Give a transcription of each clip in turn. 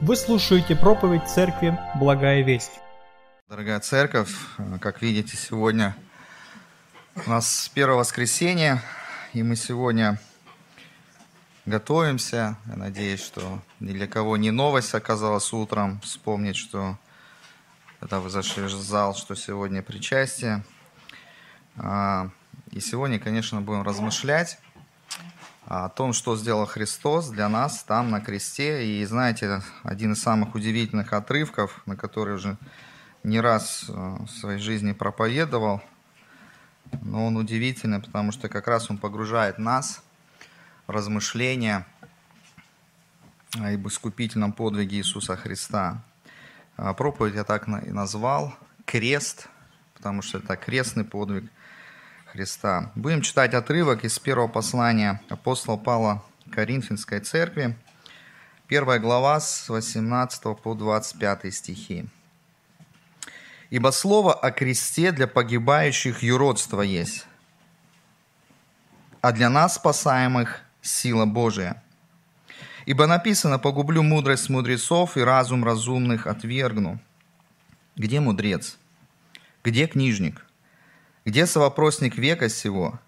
Вы слушаете проповедь Церкви «Благая весть». Дорогая церковь, как видите, сегодня у нас первое воскресенье, и мы сегодня готовимся. Я надеюсь, что ни для кого не новость оказалась утром вспомнить, что когда вы зашли в зал, что сегодня причастие. А, и сегодня, конечно, будем размышлять о том, что сделал Христос для нас там на кресте. И знаете, один из самых удивительных отрывков, на который уже не раз э, в своей жизни проповедовал, но он удивительный, потому что как раз он погружает нас в размышления об искупительном подвиге Иисуса Христа. А, проповедь я так и назвал «Крест», потому что это крестный подвиг Христа. Будем читать отрывок из первого послания апостола Павла Коринфянской церкви, первая глава с 18 по 25 стихи. «Ибо слово о кресте для погибающих юродство есть, а для нас, спасаемых, сила Божия. Ибо написано, погублю мудрость мудрецов и разум разумных отвергну. Где мудрец? Где книжник? Где совопросник века сего?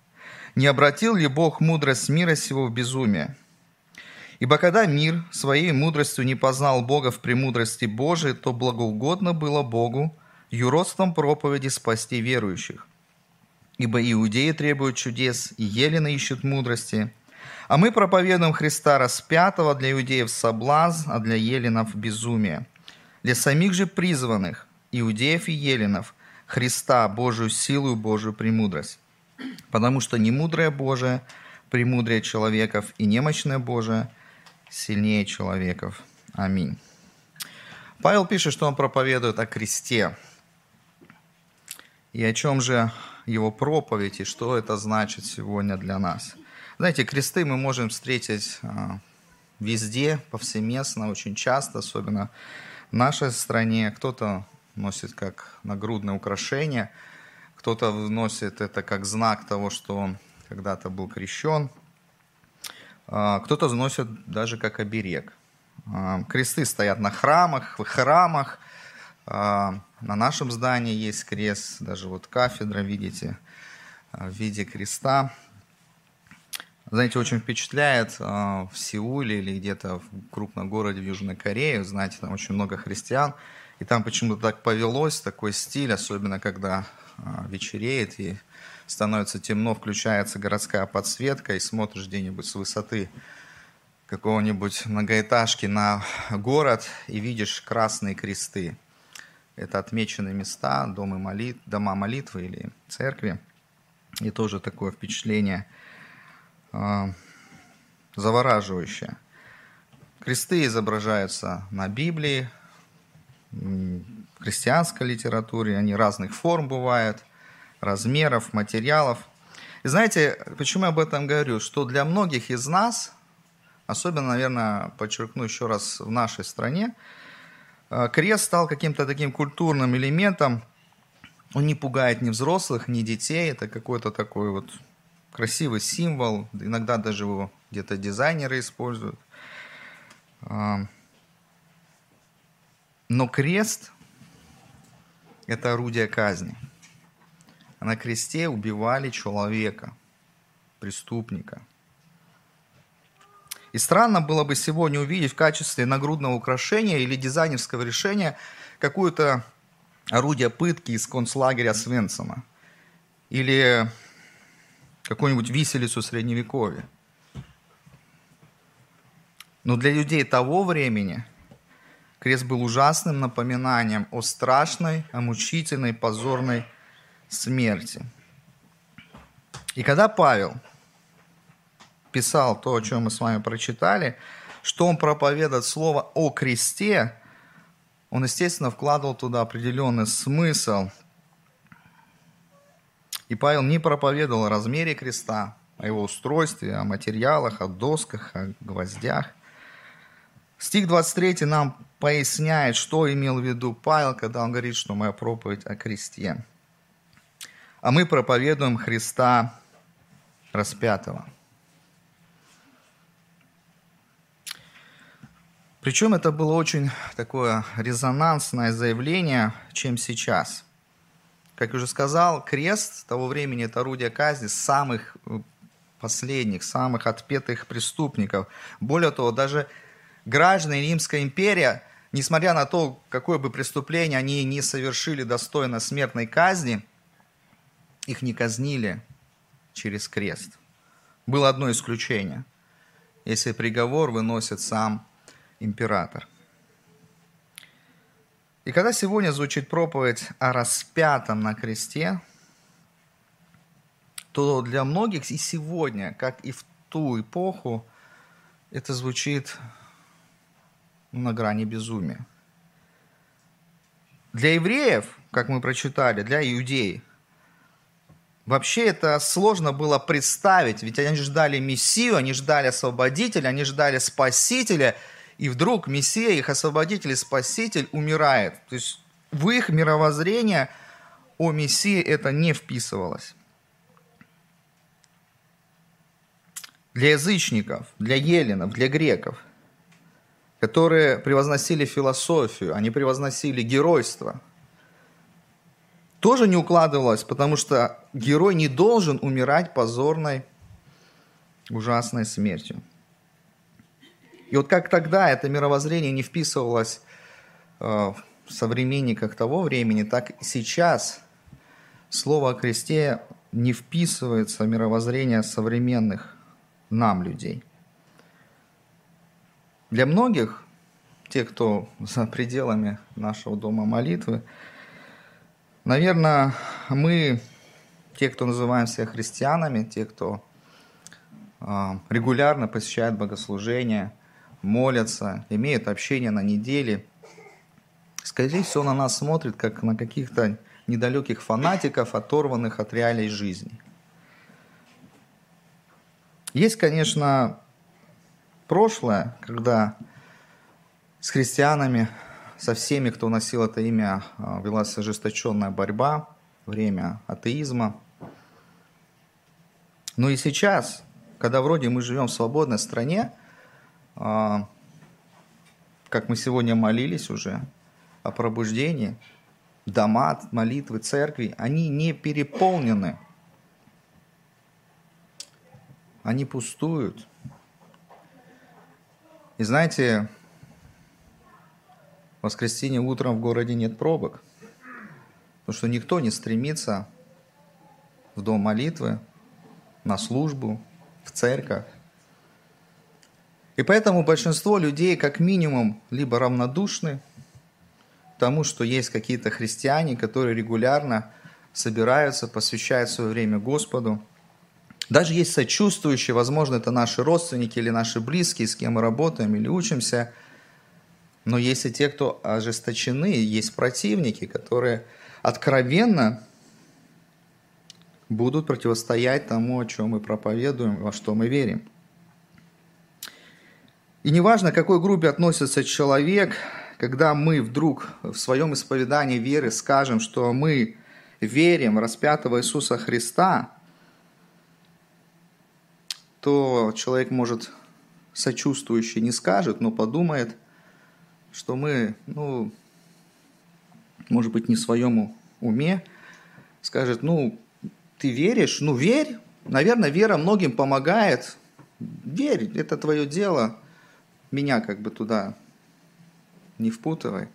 Не обратил ли Бог мудрость мира сего в безумие? Ибо когда мир своей мудростью не познал Бога в премудрости Божией, то благоугодно было Богу юродством проповеди спасти верующих. Ибо иудеи требуют чудес, и елены ищут мудрости – а мы проповедуем Христа распятого для иудеев соблазн, а для еленов безумие. Для самих же призванных, иудеев и еленов, Христа, Божию силу и Божию премудрость. Потому что немудрое Божие премудрее человеков, и немощное Божие сильнее человеков. Аминь. Павел пишет, что он проповедует о кресте. И о чем же его проповедь, и что это значит сегодня для нас – знаете, кресты мы можем встретить а, везде, повсеместно, очень часто, особенно в нашей стране. Кто-то носит как нагрудное украшение, кто-то носит это как знак того, что он когда-то был крещен, а, кто-то носит даже как оберег. А, кресты стоят на храмах, в храмах. На нашем здании есть крест, даже вот кафедра, видите, в виде креста знаете, очень впечатляет а, в Сеуле или где-то в крупном городе в Южной Корее, знаете, там очень много христиан, и там почему-то так повелось, такой стиль, особенно когда а, вечереет и становится темно, включается городская подсветка, и смотришь где-нибудь с высоты какого-нибудь многоэтажки на город и видишь красные кресты. Это отмеченные места, дома, молит, дома молитвы или церкви. И тоже такое впечатление – а, завораживающее. Кресты изображаются на Библии, христианской литературе, они разных форм бывают, размеров, материалов. И знаете, почему я об этом говорю? Что для многих из нас, особенно, наверное, подчеркну еще раз, в нашей стране, а, крест стал каким-то таким культурным элементом. Он не пугает ни взрослых, ни детей. Это какой-то такой вот красивый символ, иногда даже его где-то дизайнеры используют. Но крест – это орудие казни. На кресте убивали человека, преступника. И странно было бы сегодня увидеть в качестве нагрудного украшения или дизайнерского решения какое-то орудие пытки из концлагеря Свенсона. Или какую-нибудь виселицу средневековья. Но для людей того времени крест был ужасным напоминанием о страшной, о мучительной, позорной смерти. И когда Павел писал то, о чем мы с вами прочитали, что он проповедует слово о кресте, он, естественно, вкладывал туда определенный смысл, и Павел не проповедовал о размере креста, о его устройстве, о материалах, о досках, о гвоздях. Стих 23 нам поясняет, что имел в виду Павел, когда он говорит, что моя проповедь о кресте. А мы проповедуем Христа распятого. Причем это было очень такое резонансное заявление, чем сейчас. Как я уже сказал, крест того времени – это орудие казни самых э, последних, самых отпетых преступников. Более того, даже граждане Римской империи, несмотря на то, какое бы преступление они не совершили достойно смертной казни, их не казнили через крест. Было одно исключение. Если приговор выносит сам император. И когда сегодня звучит проповедь о распятом на кресте, то для многих и сегодня, как и в ту эпоху, это звучит на грани безумия. Для евреев, как мы прочитали, для иудеев, вообще это сложно было представить, ведь они ждали Мессию, они ждали освободителя, они ждали Спасителя, и вдруг Мессия, их освободитель и Спаситель умирает. То есть в их мировоззрение о Мессии это не вписывалось. Для язычников, для еленов, для греков, которые превозносили философию, они превозносили геройство, тоже не укладывалось, потому что герой не должен умирать позорной, ужасной смертью. И вот как тогда это мировоззрение не вписывалось э, в современниках того времени, так и сейчас слово о кресте не вписывается в мировоззрение современных нам людей. Для многих, тех, кто за пределами нашего дома молитвы, наверное, мы, те, кто называем себя христианами, те, кто э, регулярно посещает богослужения – молятся, имеют общение на неделе. Скорее всего, на нас смотрит, как на каких-то недалеких фанатиков, оторванных от реалий жизни. Есть, конечно, прошлое, когда с христианами, со всеми, кто носил это имя, а, велась ожесточенная борьба, время атеизма. Но и сейчас, когда вроде мы живем в свободной стране, а, как мы сегодня молились уже о пробуждении, дома, молитвы, церкви, они не переполнены. Они пустуют. И знаете, в воскресенье утром в городе нет пробок. Потому что никто не стремится в дом молитвы, на службу, в церковь. И поэтому большинство людей как минимум либо равнодушны тому, что есть какие-то христиане, которые регулярно собираются, посвящают свое время Господу. Даже есть сочувствующие, возможно, это наши родственники или наши близкие, с кем мы работаем или учимся. Но есть и те, кто ожесточены, есть противники, которые откровенно будут противостоять тому, о чем мы проповедуем, во что мы верим. И неважно, к какой группе относится человек, когда мы вдруг в своем исповедании веры скажем, что мы верим распятого Иисуса Христа, то человек может сочувствующий не скажет, но подумает, что мы, ну, может быть, не в своем уме, скажет, ну, ты веришь? Ну, верь. Наверное, вера многим помогает. Верь, это твое дело меня как бы туда не впутывай.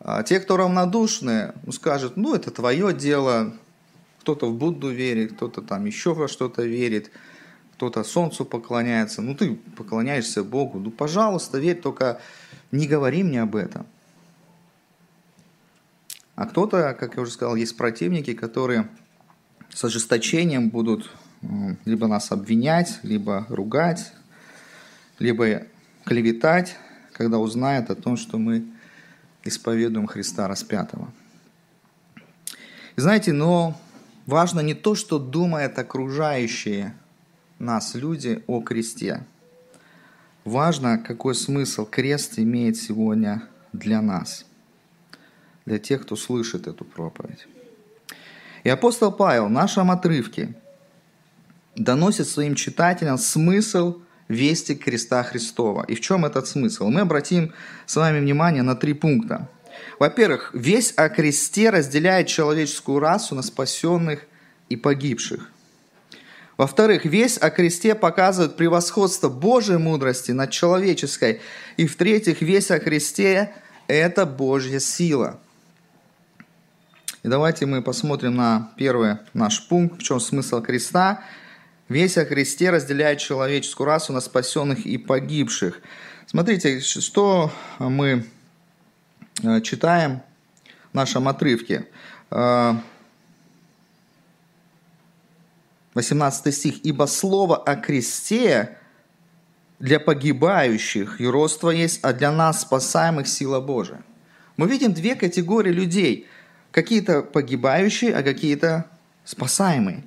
А те, кто равнодушны, ну, скажут, ну, это твое дело, кто-то в Будду верит, кто-то там еще во что-то верит, кто-то солнцу поклоняется, ну, ты поклоняешься Богу, ну, пожалуйста, верь, только не говори мне об этом. А кто-то, как я уже сказал, есть противники, которые с ожесточением будут либо нас обвинять, либо ругать, либо клеветать, когда узнает о том, что мы исповедуем Христа распятого. И знаете, но важно не то, что думают окружающие нас люди о кресте. Важно, какой смысл крест имеет сегодня для нас, для тех, кто слышит эту проповедь. И апостол Павел в нашем отрывке доносит своим читателям смысл вести креста Христова. И в чем этот смысл? Мы обратим с вами внимание на три пункта. Во-первых, весь о кресте разделяет человеческую расу на спасенных и погибших. Во-вторых, весь о кресте показывает превосходство Божьей мудрости над человеческой. И в-третьих, весь о кресте – это Божья сила. И давайте мы посмотрим на первый наш пункт, в чем смысл креста. Весь о кресте разделяет человеческую расу на спасенных и погибших. Смотрите, что мы э, читаем в нашем отрывке. Э, 18 стих. «Ибо слово о кресте для погибающих юродство есть, а для нас, спасаемых, сила Божия». Мы видим две категории людей. Какие-то погибающие, а какие-то спасаемые.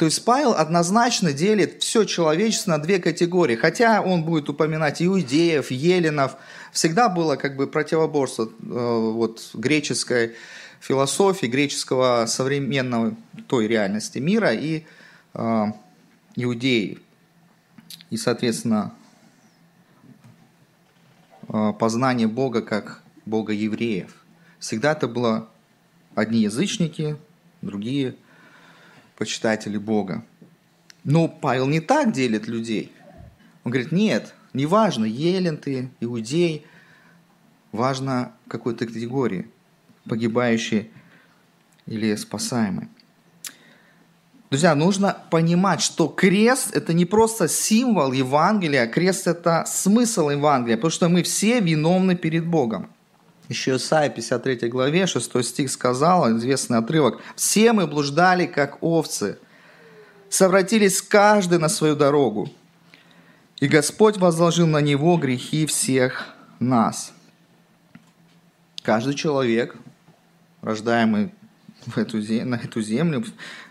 То есть Павел однозначно делит все человечество на две категории. Хотя он будет упоминать иудеев, еленов. Всегда было как бы противоборство э, вот, греческой философии греческого современного той реальности мира и э, иудеи. И, соответственно, э, познание Бога как Бога евреев. Всегда это было одни язычники, другие почитатели Бога. Но Павел не так делит людей. Он говорит, нет, неважно, елен ты, иудей, важно какой-то категории – погибающий или спасаемый. Друзья, нужно понимать, что крест – это не просто символ Евангелия, крест – это смысл Евангелия, потому что мы все виновны перед Богом. Еще Исайя 53 главе 6 стих сказал, известный отрывок, «Все мы блуждали, как овцы, совратились каждый на свою дорогу, и Господь возложил на него грехи всех нас». Каждый человек рождаемый в эту, на эту землю,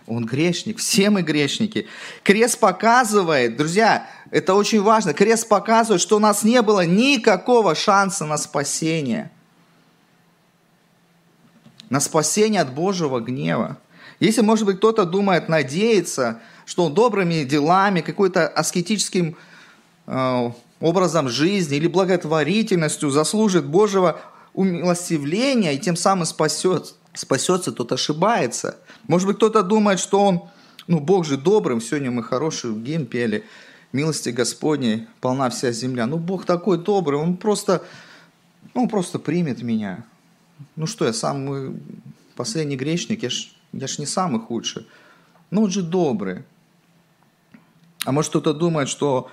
он грешник, все мы грешники. Крест показывает, друзья, это очень важно, крест показывает, что у нас не было никакого шанса на спасение. На спасение от Божьего гнева. Если, может быть, кто-то думает, надеяться, что он добрыми делами, какой-то аскетическим э, образом жизни или благотворительностью заслужит Божьего умилостивления и тем самым спасет, спасется, тот ошибается. Может быть, кто-то думает, что он, ну, Бог же добрым, сегодня мы хороший гимн пели, милости Господней полна вся земля. Ну, Бог такой добрый, он просто, ну, он просто примет меня. Ну что, я самый последний грешник, я ж, я ж не самый худший. Ну, он же добрый. А может кто-то думает, что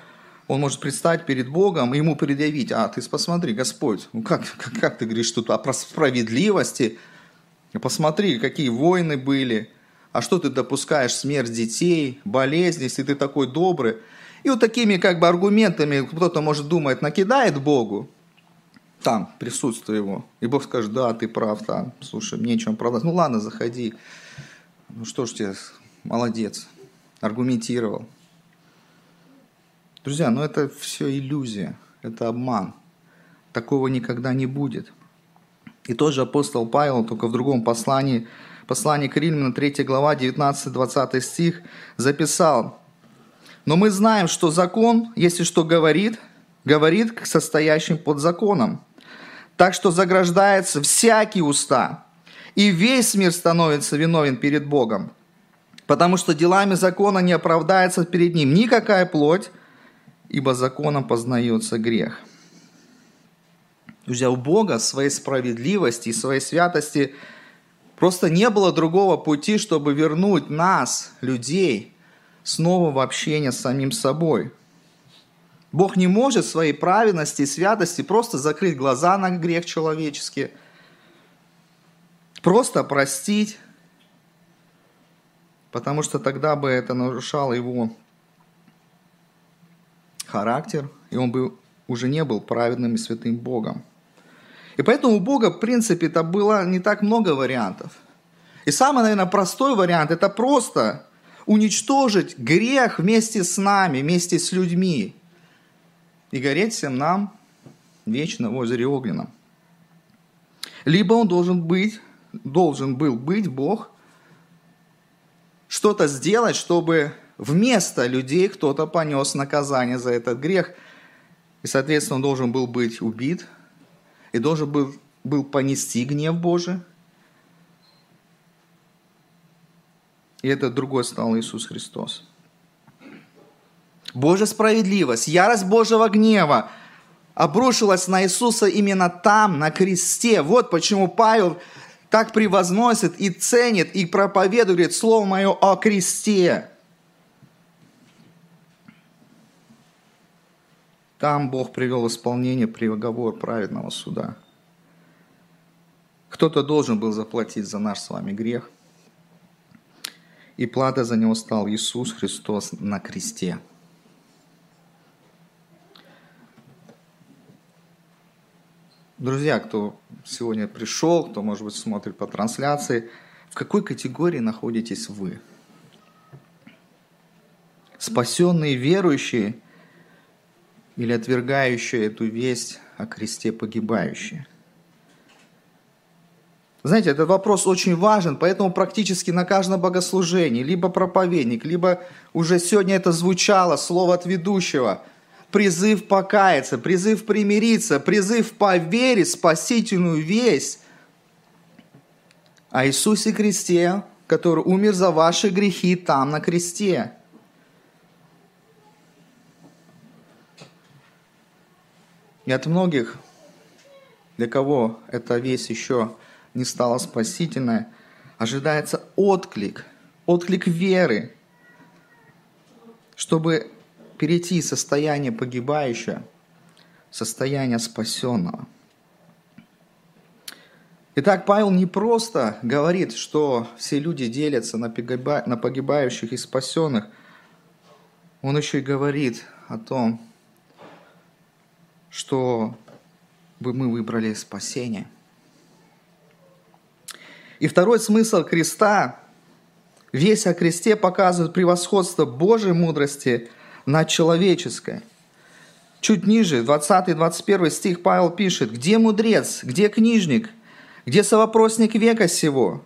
он может предстать перед Богом и ему предъявить, а ты посмотри, Господь, ну как, как, как ты говоришь тут о справедливости, посмотри, какие войны были, а что ты допускаешь смерть детей, болезни, если ты такой добрый. И вот такими как бы аргументами кто-то, может, думает, накидает Богу, там, присутствие его. И Бог скажет, да, ты прав, там, слушай, мне нечем продать. Ну ладно, заходи. Ну что ж тебе, молодец, аргументировал. Друзья, ну это все иллюзия, это обман. Такого никогда не будет. И тоже апостол Павел, только в другом послании, послании к Римлянам, 3 глава, 19-20 стих, записал, «Но мы знаем, что закон, если что говорит, говорит к состоящим под законом. Так что заграждается всякий уста, и весь мир становится виновен перед Богом, потому что делами закона не оправдается перед ним никакая плоть, ибо законом познается грех. Друзья, у Бога своей справедливости и своей святости просто не было другого пути, чтобы вернуть нас, людей, снова в общение с самим собой. Бог не может своей праведности и святости просто закрыть глаза на грех человеческий, просто простить, потому что тогда бы это нарушало его характер, и он бы уже не был праведным и святым Богом. И поэтому у Бога, в принципе, это было не так много вариантов. И самый, наверное, простой вариант – это просто уничтожить грех вместе с нами, вместе с людьми. И гореть всем нам вечно в озере огненном. Либо он должен быть, должен был быть Бог, что-то сделать, чтобы вместо людей кто-то понес наказание за этот грех. И, соответственно, он должен был быть убит, и должен был, был понести гнев Божий. И этот другой стал Иисус Христос. Божья справедливость, ярость Божьего гнева обрушилась на Иисуса именно там, на кресте. Вот почему Павел так превозносит и ценит, и проповедует, говорит, Слово Мое о кресте. Там Бог привел в исполнение приговор праведного суда. Кто-то должен был заплатить за наш с вами грех. И плата за него стал Иисус Христос на кресте. Друзья, кто сегодня пришел, кто, может быть, смотрит по трансляции, в какой категории находитесь вы? Спасенные верующие или отвергающие эту весть о кресте погибающие? Знаете, этот вопрос очень важен, поэтому практически на каждом богослужении, либо проповедник, либо уже сегодня это звучало, слово от ведущего – призыв покаяться, призыв примириться, призыв поверить спасительную весть о Иисусе Христе, который умер за ваши грехи там на кресте. И от многих, для кого эта весть еще не стала спасительной, ожидается отклик, отклик веры, чтобы перейти из состояния погибающего в состояние спасенного. Итак, Павел не просто говорит, что все люди делятся на погибающих и спасенных, он еще и говорит о том, что бы мы выбрали спасение. И второй смысл креста, весь о кресте показывает превосходство Божьей мудрости на человеческое. Чуть ниже, 20-21 стих Павел пишет, «Где мудрец, где книжник, где совопросник века сего?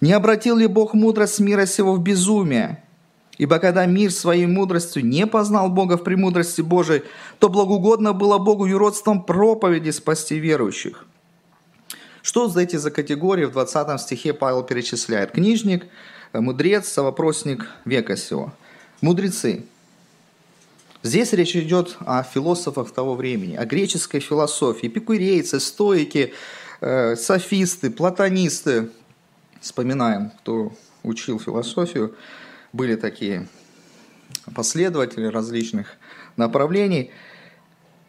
Не обратил ли Бог мудрость мира сего в безумие? Ибо когда мир своей мудростью не познал Бога в премудрости Божией, то благоугодно было Богу юродством проповеди спасти верующих». Что за эти за категории в 20 стихе Павел перечисляет? Книжник, мудрец, совопросник века сего. Мудрецы – Здесь речь идет о философах того времени, о греческой философии. Эпикурейцы, стоики, э, софисты, платонисты. Вспоминаем, кто учил философию. Были такие последователи различных направлений.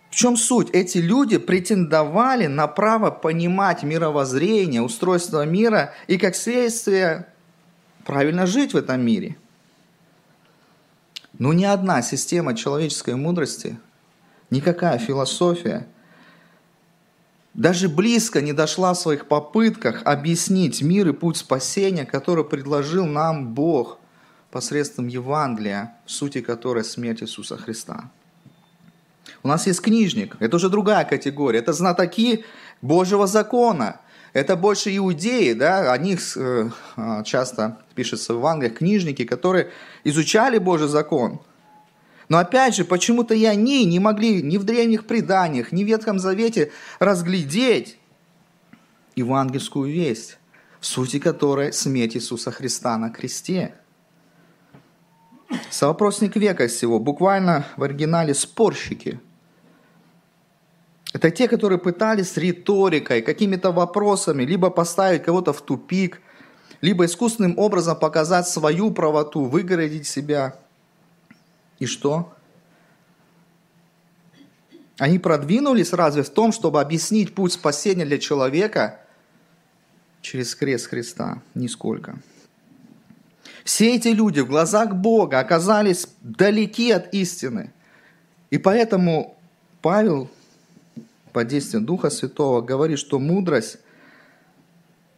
В чем суть? Эти люди претендовали на право понимать мировоззрение, устройство мира и, как следствие, правильно жить в этом мире – но ни одна система человеческой мудрости, никакая философия даже близко не дошла в своих попытках объяснить мир и путь спасения, который предложил нам Бог посредством Евангелия, в сути которой смерть Иисуса Христа. У нас есть книжник, это уже другая категория, это знатоки Божьего закона – это больше иудеи, да, о них э, часто пишется в Евангелиях, книжники, которые изучали Божий закон. Но опять же, почему-то и они не могли ни в древних преданиях, ни в Ветхом Завете разглядеть евангельскую весть, в сути которой смерть Иисуса Христа на кресте. Совопросник века всего, буквально в оригинале спорщики – это те, которые пытались риторикой, какими-то вопросами, либо поставить кого-то в тупик, либо искусственным образом показать свою правоту, выгородить себя. И что? Они продвинулись разве в том, чтобы объяснить путь спасения для человека через крест Христа? Нисколько. Все эти люди в глазах Бога оказались далеки от истины. И поэтому Павел под действием Духа Святого говорит, что мудрость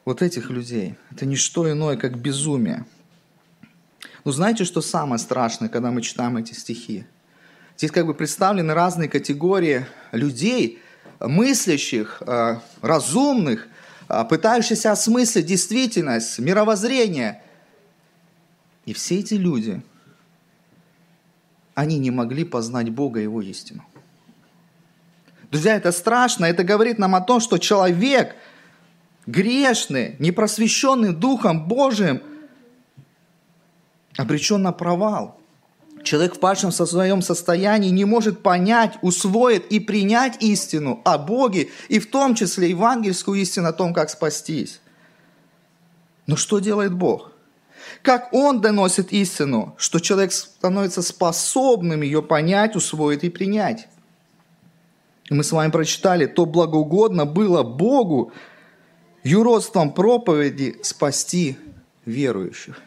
вот этих людей – это не что иное, как безумие. Но знаете, что самое страшное, когда мы читаем эти стихи? Здесь как бы представлены разные категории людей, мыслящих, э, разумных, э, пытающихся осмыслить действительность, мировоззрение. И все эти люди они не могли познать Бога и Его истину. Друзья, это страшно. Это говорит нам о том, что человек грешный, непросвещенный Духом Божиим, обречен на провал. Человек в падшем своем состоянии не может понять, усвоить и принять истину о Боге, и в том числе евангельскую истину о том, как спастись. Но что делает Бог? Как Он доносит истину, что человек становится способным ее понять, усвоить и принять? Мы с вами прочитали, то благоугодно было Богу юродством проповеди спасти верующих.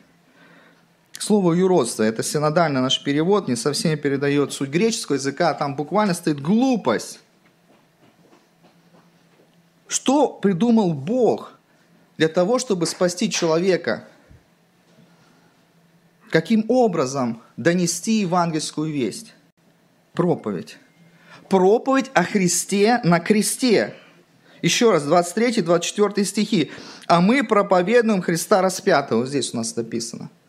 Слово юродство, это синодальный наш перевод, не совсем передает суть греческого языка, а там буквально стоит глупость. Что придумал Бог для того, чтобы спасти человека? Каким образом донести евангельскую весть? Проповедь. Проповедь о Христе на кресте. Еще раз, 23-24 стихи. «А мы проповедуем Христа распятого». Здесь у нас написано –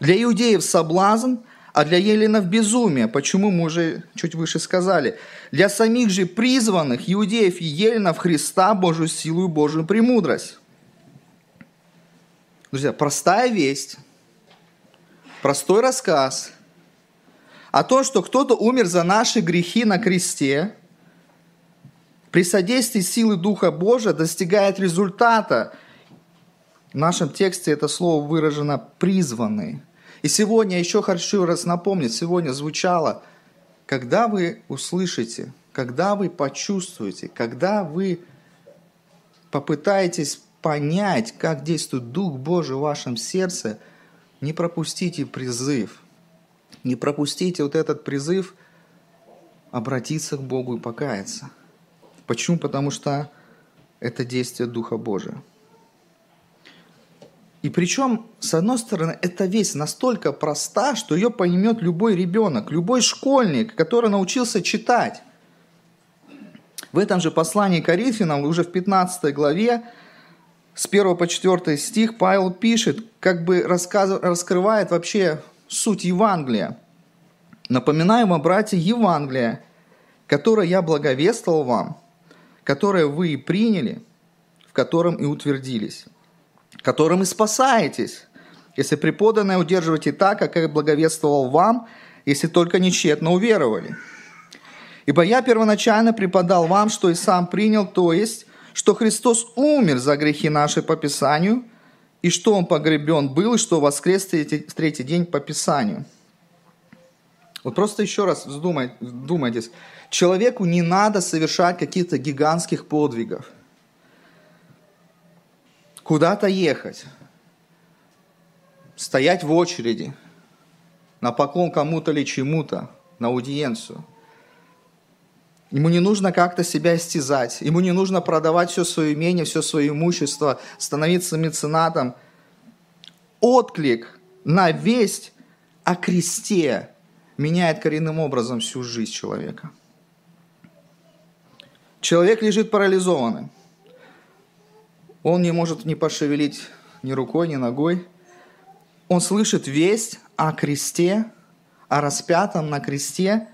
для иудеев соблазн, а для еленов безумие. Почему мы уже чуть выше сказали? Для самих же призванных иудеев и еленов Христа Божью силу и Божью премудрость. Друзья, простая весть, простой рассказ о том, что кто-то умер за наши грехи на кресте, при содействии силы Духа Божия достигает результата. В нашем тексте это слово выражено «призванный». И сегодня еще хочу раз напомнить, сегодня звучало, когда вы услышите, когда вы почувствуете, когда вы попытаетесь понять, как действует Дух Божий в вашем сердце, не пропустите призыв. Не пропустите вот этот призыв обратиться к Богу и покаяться. Почему? Потому что это действие Духа Божия. И причем, с одной стороны, эта вещь настолько проста, что ее поймет любой ребенок, любой школьник, который научился читать. В этом же послании Коринфянам, уже в 15 главе, с 1 по 4 стих, Павел пишет, как бы раскрывает вообще суть Евангелия. «Напоминаю вам, братья, Евангелие, которое я благовествовал вам, которое вы и приняли, в котором и утвердились» которым и спасаетесь, если преподанное удерживаете так, как я благовествовал вам, если только не тщетно уверовали. Ибо я первоначально преподал вам, что и сам принял, то есть, что Христос умер за грехи наши по Писанию, и что Он погребен был, и что воскрес в третий день по Писанию. Вот просто еще раз вдумайтесь. Человеку не надо совершать каких-то гигантских подвигов куда-то ехать, стоять в очереди, на поклон кому-то или чему-то, на аудиенцию. Ему не нужно как-то себя истязать, ему не нужно продавать все свое имение, все свое имущество, становиться меценатом. Отклик на весть о кресте меняет коренным образом всю жизнь человека. Человек лежит парализованный. Он не может не пошевелить ни рукой, ни ногой. Он слышит весть о кресте, о распятом на кресте.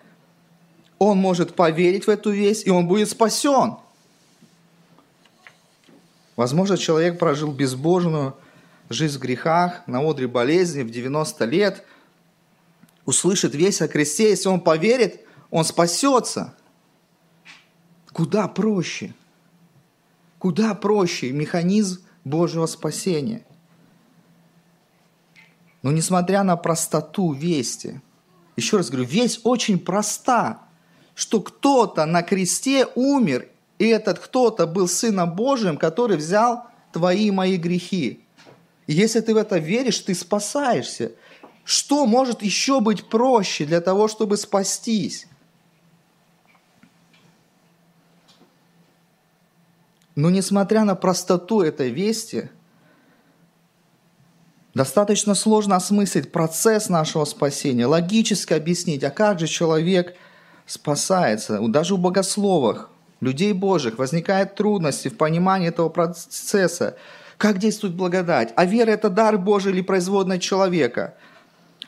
Он может поверить в эту весть, и он будет спасен. Возможно, человек прожил безбожную жизнь в грехах, на одре болезни в 90 лет, услышит весть о кресте, если он поверит, он спасется. Куда проще – Куда проще механизм Божьего спасения. Но несмотря на простоту вести, еще раз говорю, весть очень проста, что кто-то на кресте умер, и этот кто-то был Сыном Божиим, который взял твои и мои грехи. Если ты в это веришь, ты спасаешься. Что может еще быть проще для того, чтобы спастись? Но несмотря на простоту этой вести, достаточно сложно осмыслить процесс нашего спасения, логически объяснить, а как же человек спасается. Даже у богословов, людей Божьих, возникают трудности в понимании этого процесса. Как действует благодать? А вера – это дар Божий или производная человека?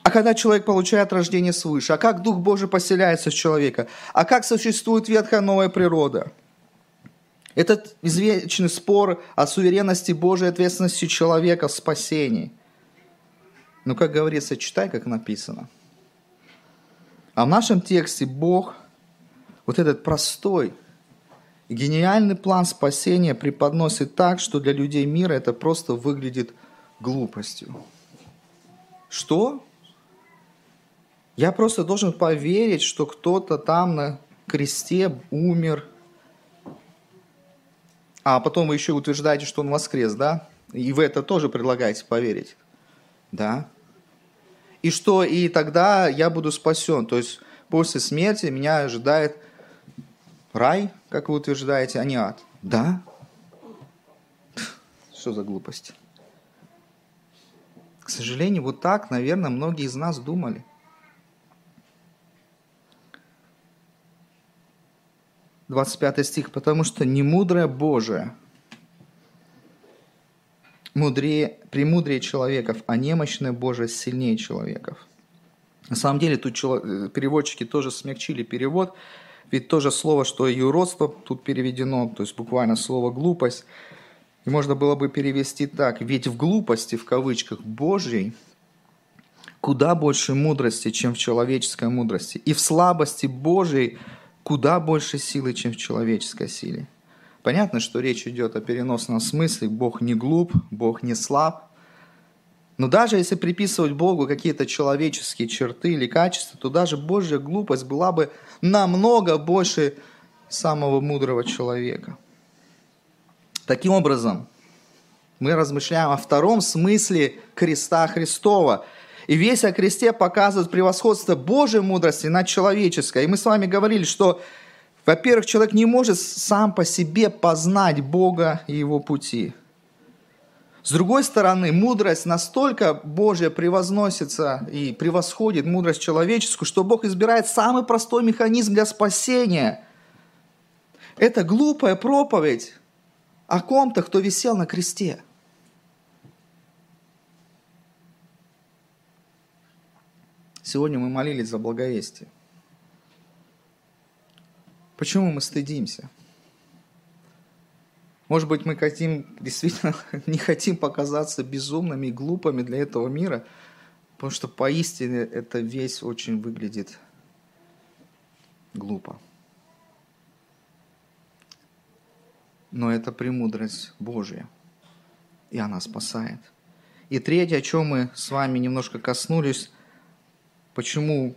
А когда человек получает рождение свыше? А как Дух Божий поселяется в человека? А как существует ветхая новая природа? Этот извечный спор о суверенности Божьей ответственности человека в спасении. Ну, как говорится, читай, как написано. А в нашем тексте Бог вот этот простой, гениальный план спасения преподносит так, что для людей мира это просто выглядит глупостью. Что? Я просто должен поверить, что кто-то там на кресте умер, а потом вы еще утверждаете, что он воскрес, да? И вы это тоже предлагаете поверить, да? И что и тогда я буду спасен, то есть после смерти меня ожидает рай, как вы утверждаете, а не ад. Да? Что за глупость? К сожалению, вот так, наверное, многие из нас думали. 25 стих, потому что немудрое Божие мудрее, премудрее человеков, а немощное Божие сильнее человеков. На самом деле тут переводчики тоже смягчили перевод, ведь то же слово, что и юродство тут переведено, то есть буквально слово глупость, и можно было бы перевести так, ведь в глупости, в кавычках, Божьей, куда больше мудрости, чем в человеческой мудрости, и в слабости Божьей куда больше силы, чем в человеческой силе. Понятно, что речь идет о переносном смысле, Бог не глуп, Бог не слаб, но даже если приписывать Богу какие-то человеческие черты или качества, то даже Божья глупость была бы намного больше самого мудрого человека. Таким образом, мы размышляем о втором смысле креста Христова. И весь о кресте показывает превосходство Божьей мудрости над человеческой. И мы с вами говорили, что, во-первых, человек не может сам по себе познать Бога и его пути – с другой стороны, мудрость настолько Божья превозносится и превосходит мудрость человеческую, что Бог избирает самый простой механизм для спасения. Это глупая проповедь о ком-то, кто висел на кресте. Сегодня мы молились за благовестие. Почему мы стыдимся? Может быть, мы хотим, действительно не хотим показаться безумными и глупыми для этого мира, потому что поистине эта весь очень выглядит глупо. Но это премудрость Божья, и она спасает. И третье, о чем мы с вами немножко коснулись, почему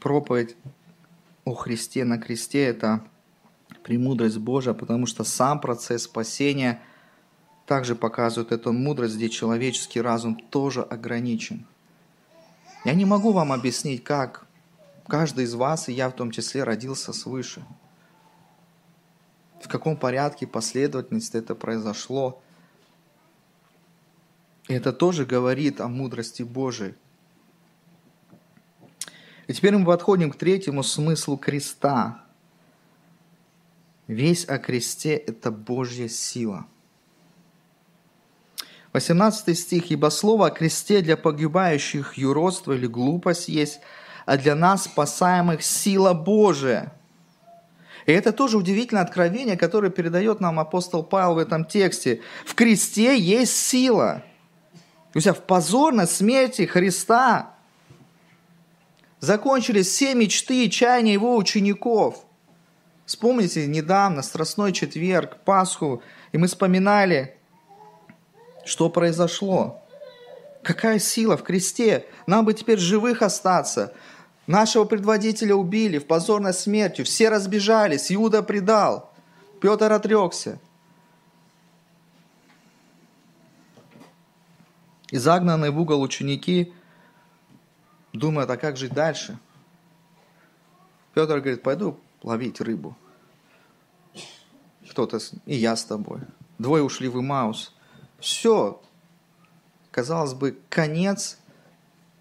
проповедь о Христе на кресте – это премудрость Божия, потому что сам процесс спасения также показывает эту мудрость, где человеческий разум тоже ограничен. Я не могу вам объяснить, как каждый из вас, и я в том числе, родился свыше. В каком порядке последовательности это произошло. И это тоже говорит о мудрости Божией. И теперь мы подходим к третьему смыслу креста. Весь о кресте – это Божья сила. 18 стих. «Ибо слово о кресте для погибающих юродство или глупость есть, а для нас, спасаемых, сила Божия». И это тоже удивительное откровение, которое передает нам апостол Павел в этом тексте. В кресте есть сила. То есть в позорной смерти Христа закончились все мечты и чаяния его учеников – Вспомните недавно, Страстной четверг, Пасху, и мы вспоминали, что произошло. Какая сила в кресте. Нам бы теперь живых остаться. Нашего предводителя убили в позорной смертью. Все разбежались. Иуда предал. Петр отрекся. И загнанные в угол ученики думают, а как жить дальше? Петр говорит, пойду ловить рыбу. Кто-то, и я с тобой. Двое ушли в Имаус. Все. Казалось бы, конец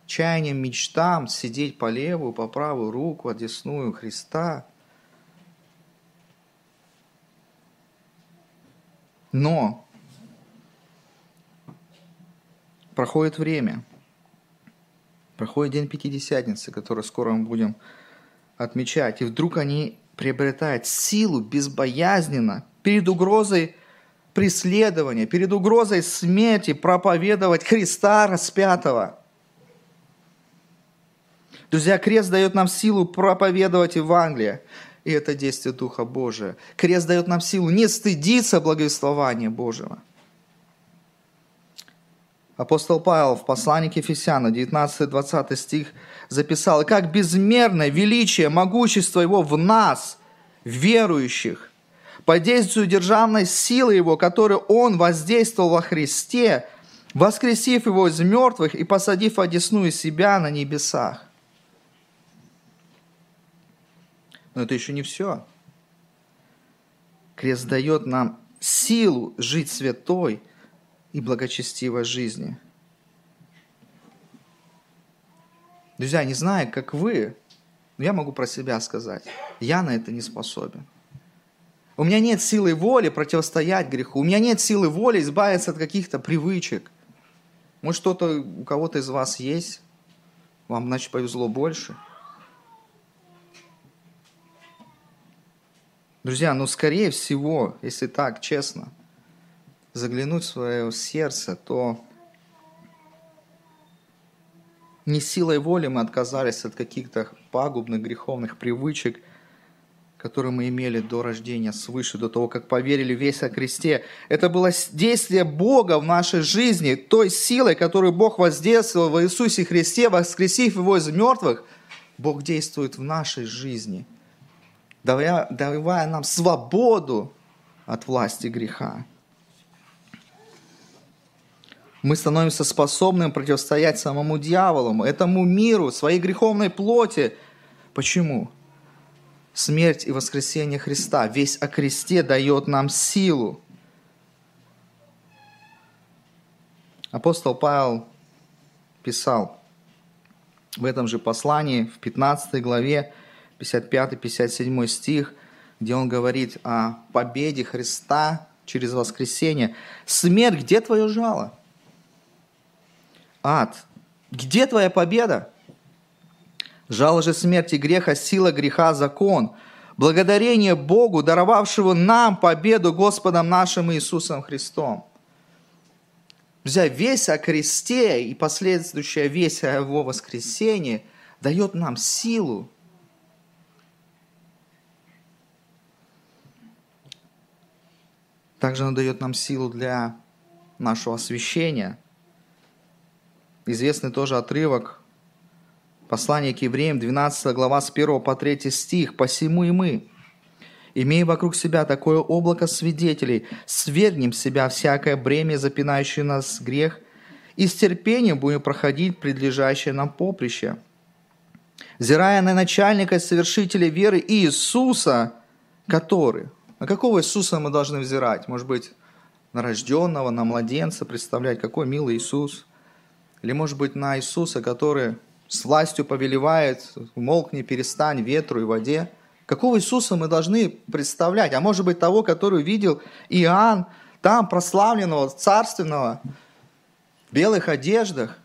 чаяниям, мечтам сидеть по левую, по правую руку, одесную Христа. Но проходит время. Проходит день Пятидесятницы, который скоро мы будем отмечать. И вдруг они приобретают силу безбоязненно перед угрозой преследования, перед угрозой смерти проповедовать Христа распятого. Друзья, крест дает нам силу проповедовать Евангелие. И это действие Духа Божия. Крест дает нам силу не стыдиться благовествования Божьего. Апостол Павел в послании к Ефесянам, 19-20 стих, записал, «Как безмерное величие, могущество Его в нас, верующих, по действию державной силы Его, которой Он воздействовал во Христе, воскресив Его из мертвых и посадив одесную себя на небесах». Но это еще не все. Крест дает нам силу жить святой и благочестивой жизни. Друзья, не знаю, как вы, но я могу про себя сказать. Я на это не способен. У меня нет силы воли противостоять греху. У меня нет силы воли избавиться от каких-то привычек. Может, что-то у кого-то из вас есть? Вам, значит, повезло больше – Друзья, ну скорее всего, если так, честно, заглянуть в свое сердце, то не силой воли мы отказались от каких-то пагубных греховных привычек, которые мы имели до рождения свыше, до того, как поверили весь о кресте. Это было действие Бога в нашей жизни, той силой, которую Бог воздействовал в Иисусе Христе, воскресив Его из мертвых. Бог действует в нашей жизни – давая, давая нам свободу от власти греха. Мы становимся способным противостоять самому дьяволу, этому миру, своей греховной плоти. Почему? Смерть и воскресение Христа, весь о кресте дает нам силу. Апостол Павел писал в этом же послании, в 15 главе, 55-57 стих, где он говорит о победе Христа через воскресение. «Смерть, где твое жало? Ад, где твоя победа? Жало же смерти греха, сила греха, закон. Благодарение Богу, даровавшего нам победу Господом нашим Иисусом Христом». Друзья, весь о кресте и последующая весь о его воскресении дает нам силу Также она дает нам силу для нашего освящения. Известный тоже отрывок Послание к евреям, 12 глава, с 1 по 3 стих. «Посему и мы, имея вокруг себя такое облако свидетелей, свергнем с себя всякое бремя, запинающее нас грех, и с терпением будем проходить предлежащее нам поприще, взирая на начальника и совершителя веры Иисуса, который, на какого Иисуса мы должны взирать? Может быть, на рожденного, на младенца, представлять, какой милый Иисус. Или, может быть, на Иисуса, который с властью повелевает, умолкни, перестань ветру и воде. Какого Иисуса мы должны представлять? А может быть, того, который видел Иоанн, там прославленного, царственного, в белых одеждах,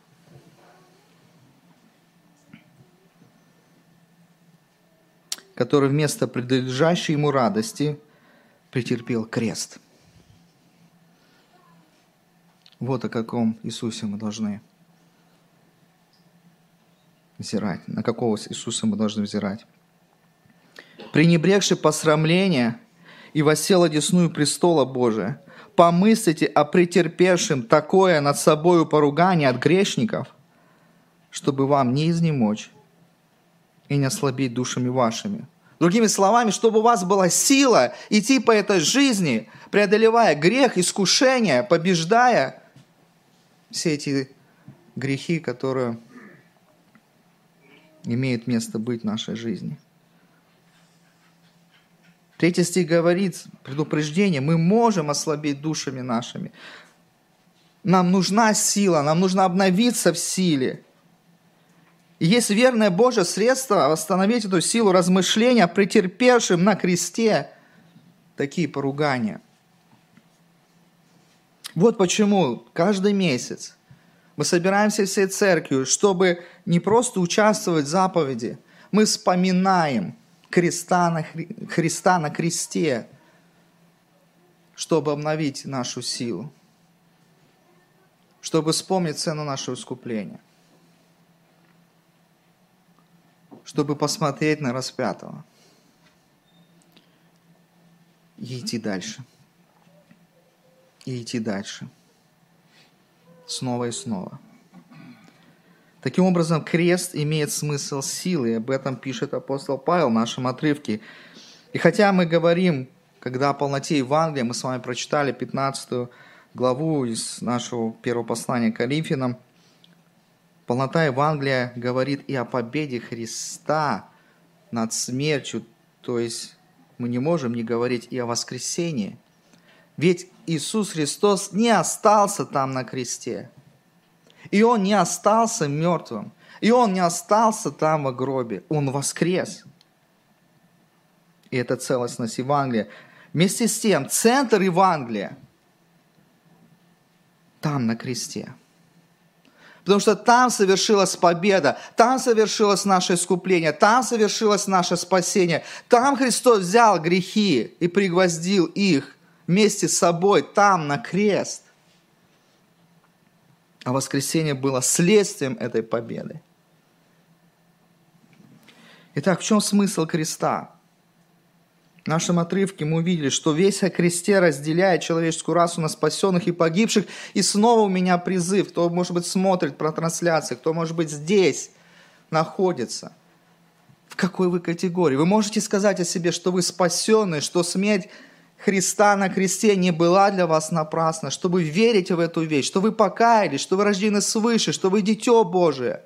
который вместо предлежащей ему радости – претерпел крест. Вот о каком Иисусе мы должны взирать. На какого Иисуса мы должны взирать. Пренебрегши посрамление и восел одесную престола Божия, помыслите о претерпевшем такое над собою поругание от грешников, чтобы вам не изнемочь и не ослабить душами вашими, Другими словами, чтобы у вас была сила идти по этой жизни, преодолевая грех, искушение, побеждая все эти грехи, которые имеют место быть в нашей жизни. Третий стих говорит, предупреждение, мы можем ослабить душами нашими. Нам нужна сила, нам нужно обновиться в силе. И есть верное Божье средство восстановить эту силу размышления, претерпевшим на кресте такие поругания. Вот почему каждый месяц Мы собираемся всей церковью, чтобы не просто участвовать в заповеди, мы вспоминаем креста на, Хри... Христа на кресте, чтобы обновить нашу силу, чтобы вспомнить цену нашего искупления, чтобы посмотреть на распятого и идти дальше. И идти дальше. Снова и снова. Таким образом, крест имеет смысл силы, об этом пишет апостол Павел в нашем отрывке. И хотя мы говорим, когда о полноте Евангелия, мы с вами прочитали 15 главу из нашего первого послания к Коринфянам, полнота Евангелия говорит и о победе Христа над смертью, то есть мы не можем не говорить и о воскресении. Ведь Иисус Христос не остался там на кресте – и он не остался мертвым. И он не остался там в гробе. Он воскрес. И это целостность Евангелия. Вместе с тем, центр Евангелия там на кресте. Потому что там совершилась победа, там совершилось наше искупление, там совершилось наше спасение. Там Христос взял грехи и пригвоздил их вместе с собой там на крест а воскресение было следствием этой победы. Итак, в чем смысл креста? В нашем отрывке мы увидели, что весь о кресте разделяет человеческую расу на спасенных и погибших. И снова у меня призыв, кто, может быть, смотрит про трансляции, кто, может быть, здесь находится. В какой вы категории? Вы можете сказать о себе, что вы спасенные, что смерть Христа на кресте не была для вас напрасна, что вы верите в эту вещь, что вы покаялись, что вы рождены свыше, что вы дитё Божие.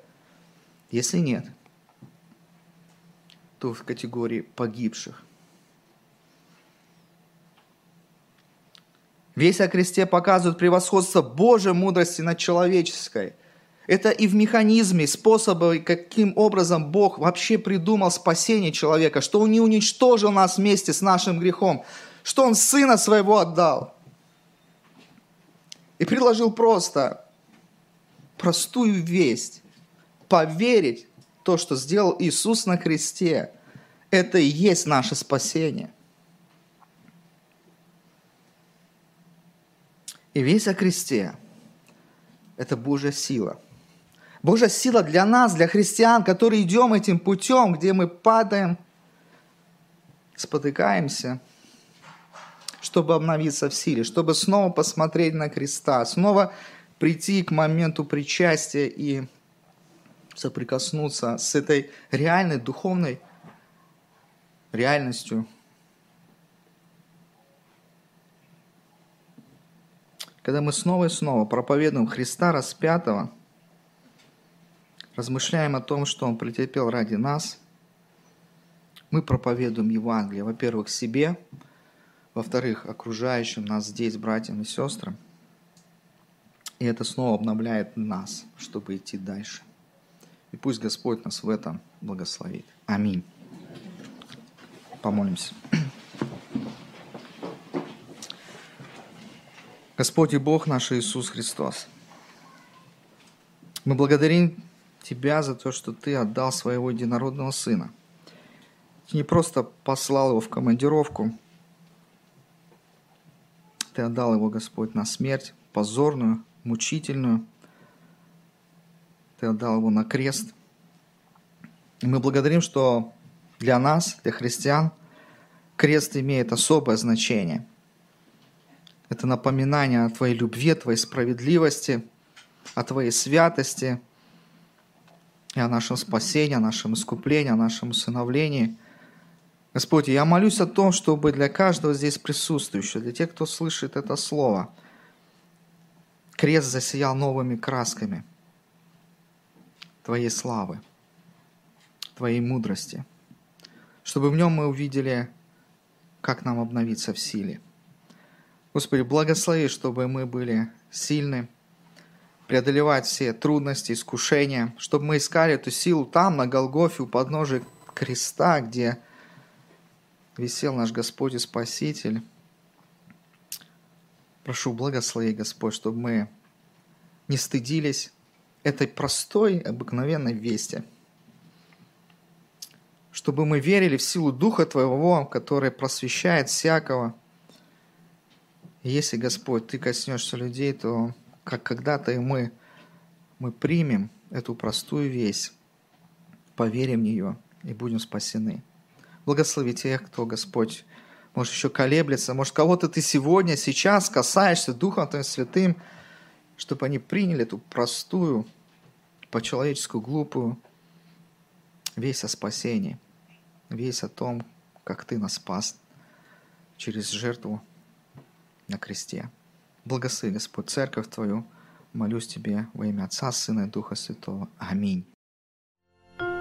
Если нет, то в категории погибших. Весь о кресте показывает превосходство Божьей мудрости над человеческой. Это и в механизме, способы, каким образом Бог вообще придумал спасение человека, что Он не уничтожил нас вместе с нашим грехом, что он сына своего отдал. И предложил просто простую весть. Поверить то, что сделал Иисус на кресте. Это и есть наше спасение. И весь о кресте – это Божья сила. Божья сила для нас, для христиан, которые идем этим путем, где мы падаем, спотыкаемся – чтобы обновиться в силе, чтобы снова посмотреть на креста, снова прийти к моменту причастия и соприкоснуться с этой реальной духовной реальностью. Когда мы снова и снова проповедуем Христа распятого, размышляем о том, что Он претерпел ради нас, мы проповедуем Евангелие, во-первых, себе – во-вторых, окружающим нас здесь, братьям и сестрам. И это снова обновляет нас, чтобы идти дальше. И пусть Господь нас в этом благословит. Аминь. Помолимся. Господь и Бог наш Иисус Христос, мы благодарим Тебя за то, что Ты отдал своего единородного Сына. Ты не просто послал его в командировку, ты отдал его, Господь, на смерть, позорную, мучительную. Ты отдал его на крест. И мы благодарим, что для нас, для христиан, крест имеет особое значение. Это напоминание о Твоей любви, о Твоей справедливости, о Твоей святости и о нашем спасении, о нашем искуплении, о нашем усыновлении – Господь, я молюсь о том, чтобы для каждого здесь присутствующего, для тех, кто слышит это слово, крест засиял новыми красками Твоей славы, Твоей мудрости, чтобы в нем мы увидели, как нам обновиться в силе. Господи, благослови, чтобы мы были сильны, преодолевать все трудности, искушения, чтобы мы искали эту силу там, на Голгофе, у подножия креста, где висел наш Господь и Спаситель. Прошу, благослови, Господь, чтобы мы не стыдились этой простой, обыкновенной вести. Чтобы мы верили в силу Духа Твоего, который просвещает всякого. И если, Господь, Ты коснешься людей, то как когда-то и мы, мы примем эту простую весть, поверим в нее и будем спасены. Благослови тех, кто, Господь, может, еще колеблется, может, кого-то ты сегодня, сейчас касаешься Духом Твоим Святым, чтобы они приняли эту простую, по-человеческую, глупую весть о спасении, весть о том, как Ты нас спас через жертву на кресте. Благослови, Господь, церковь Твою. Молюсь Тебе во имя Отца, Сына и Духа Святого. Аминь.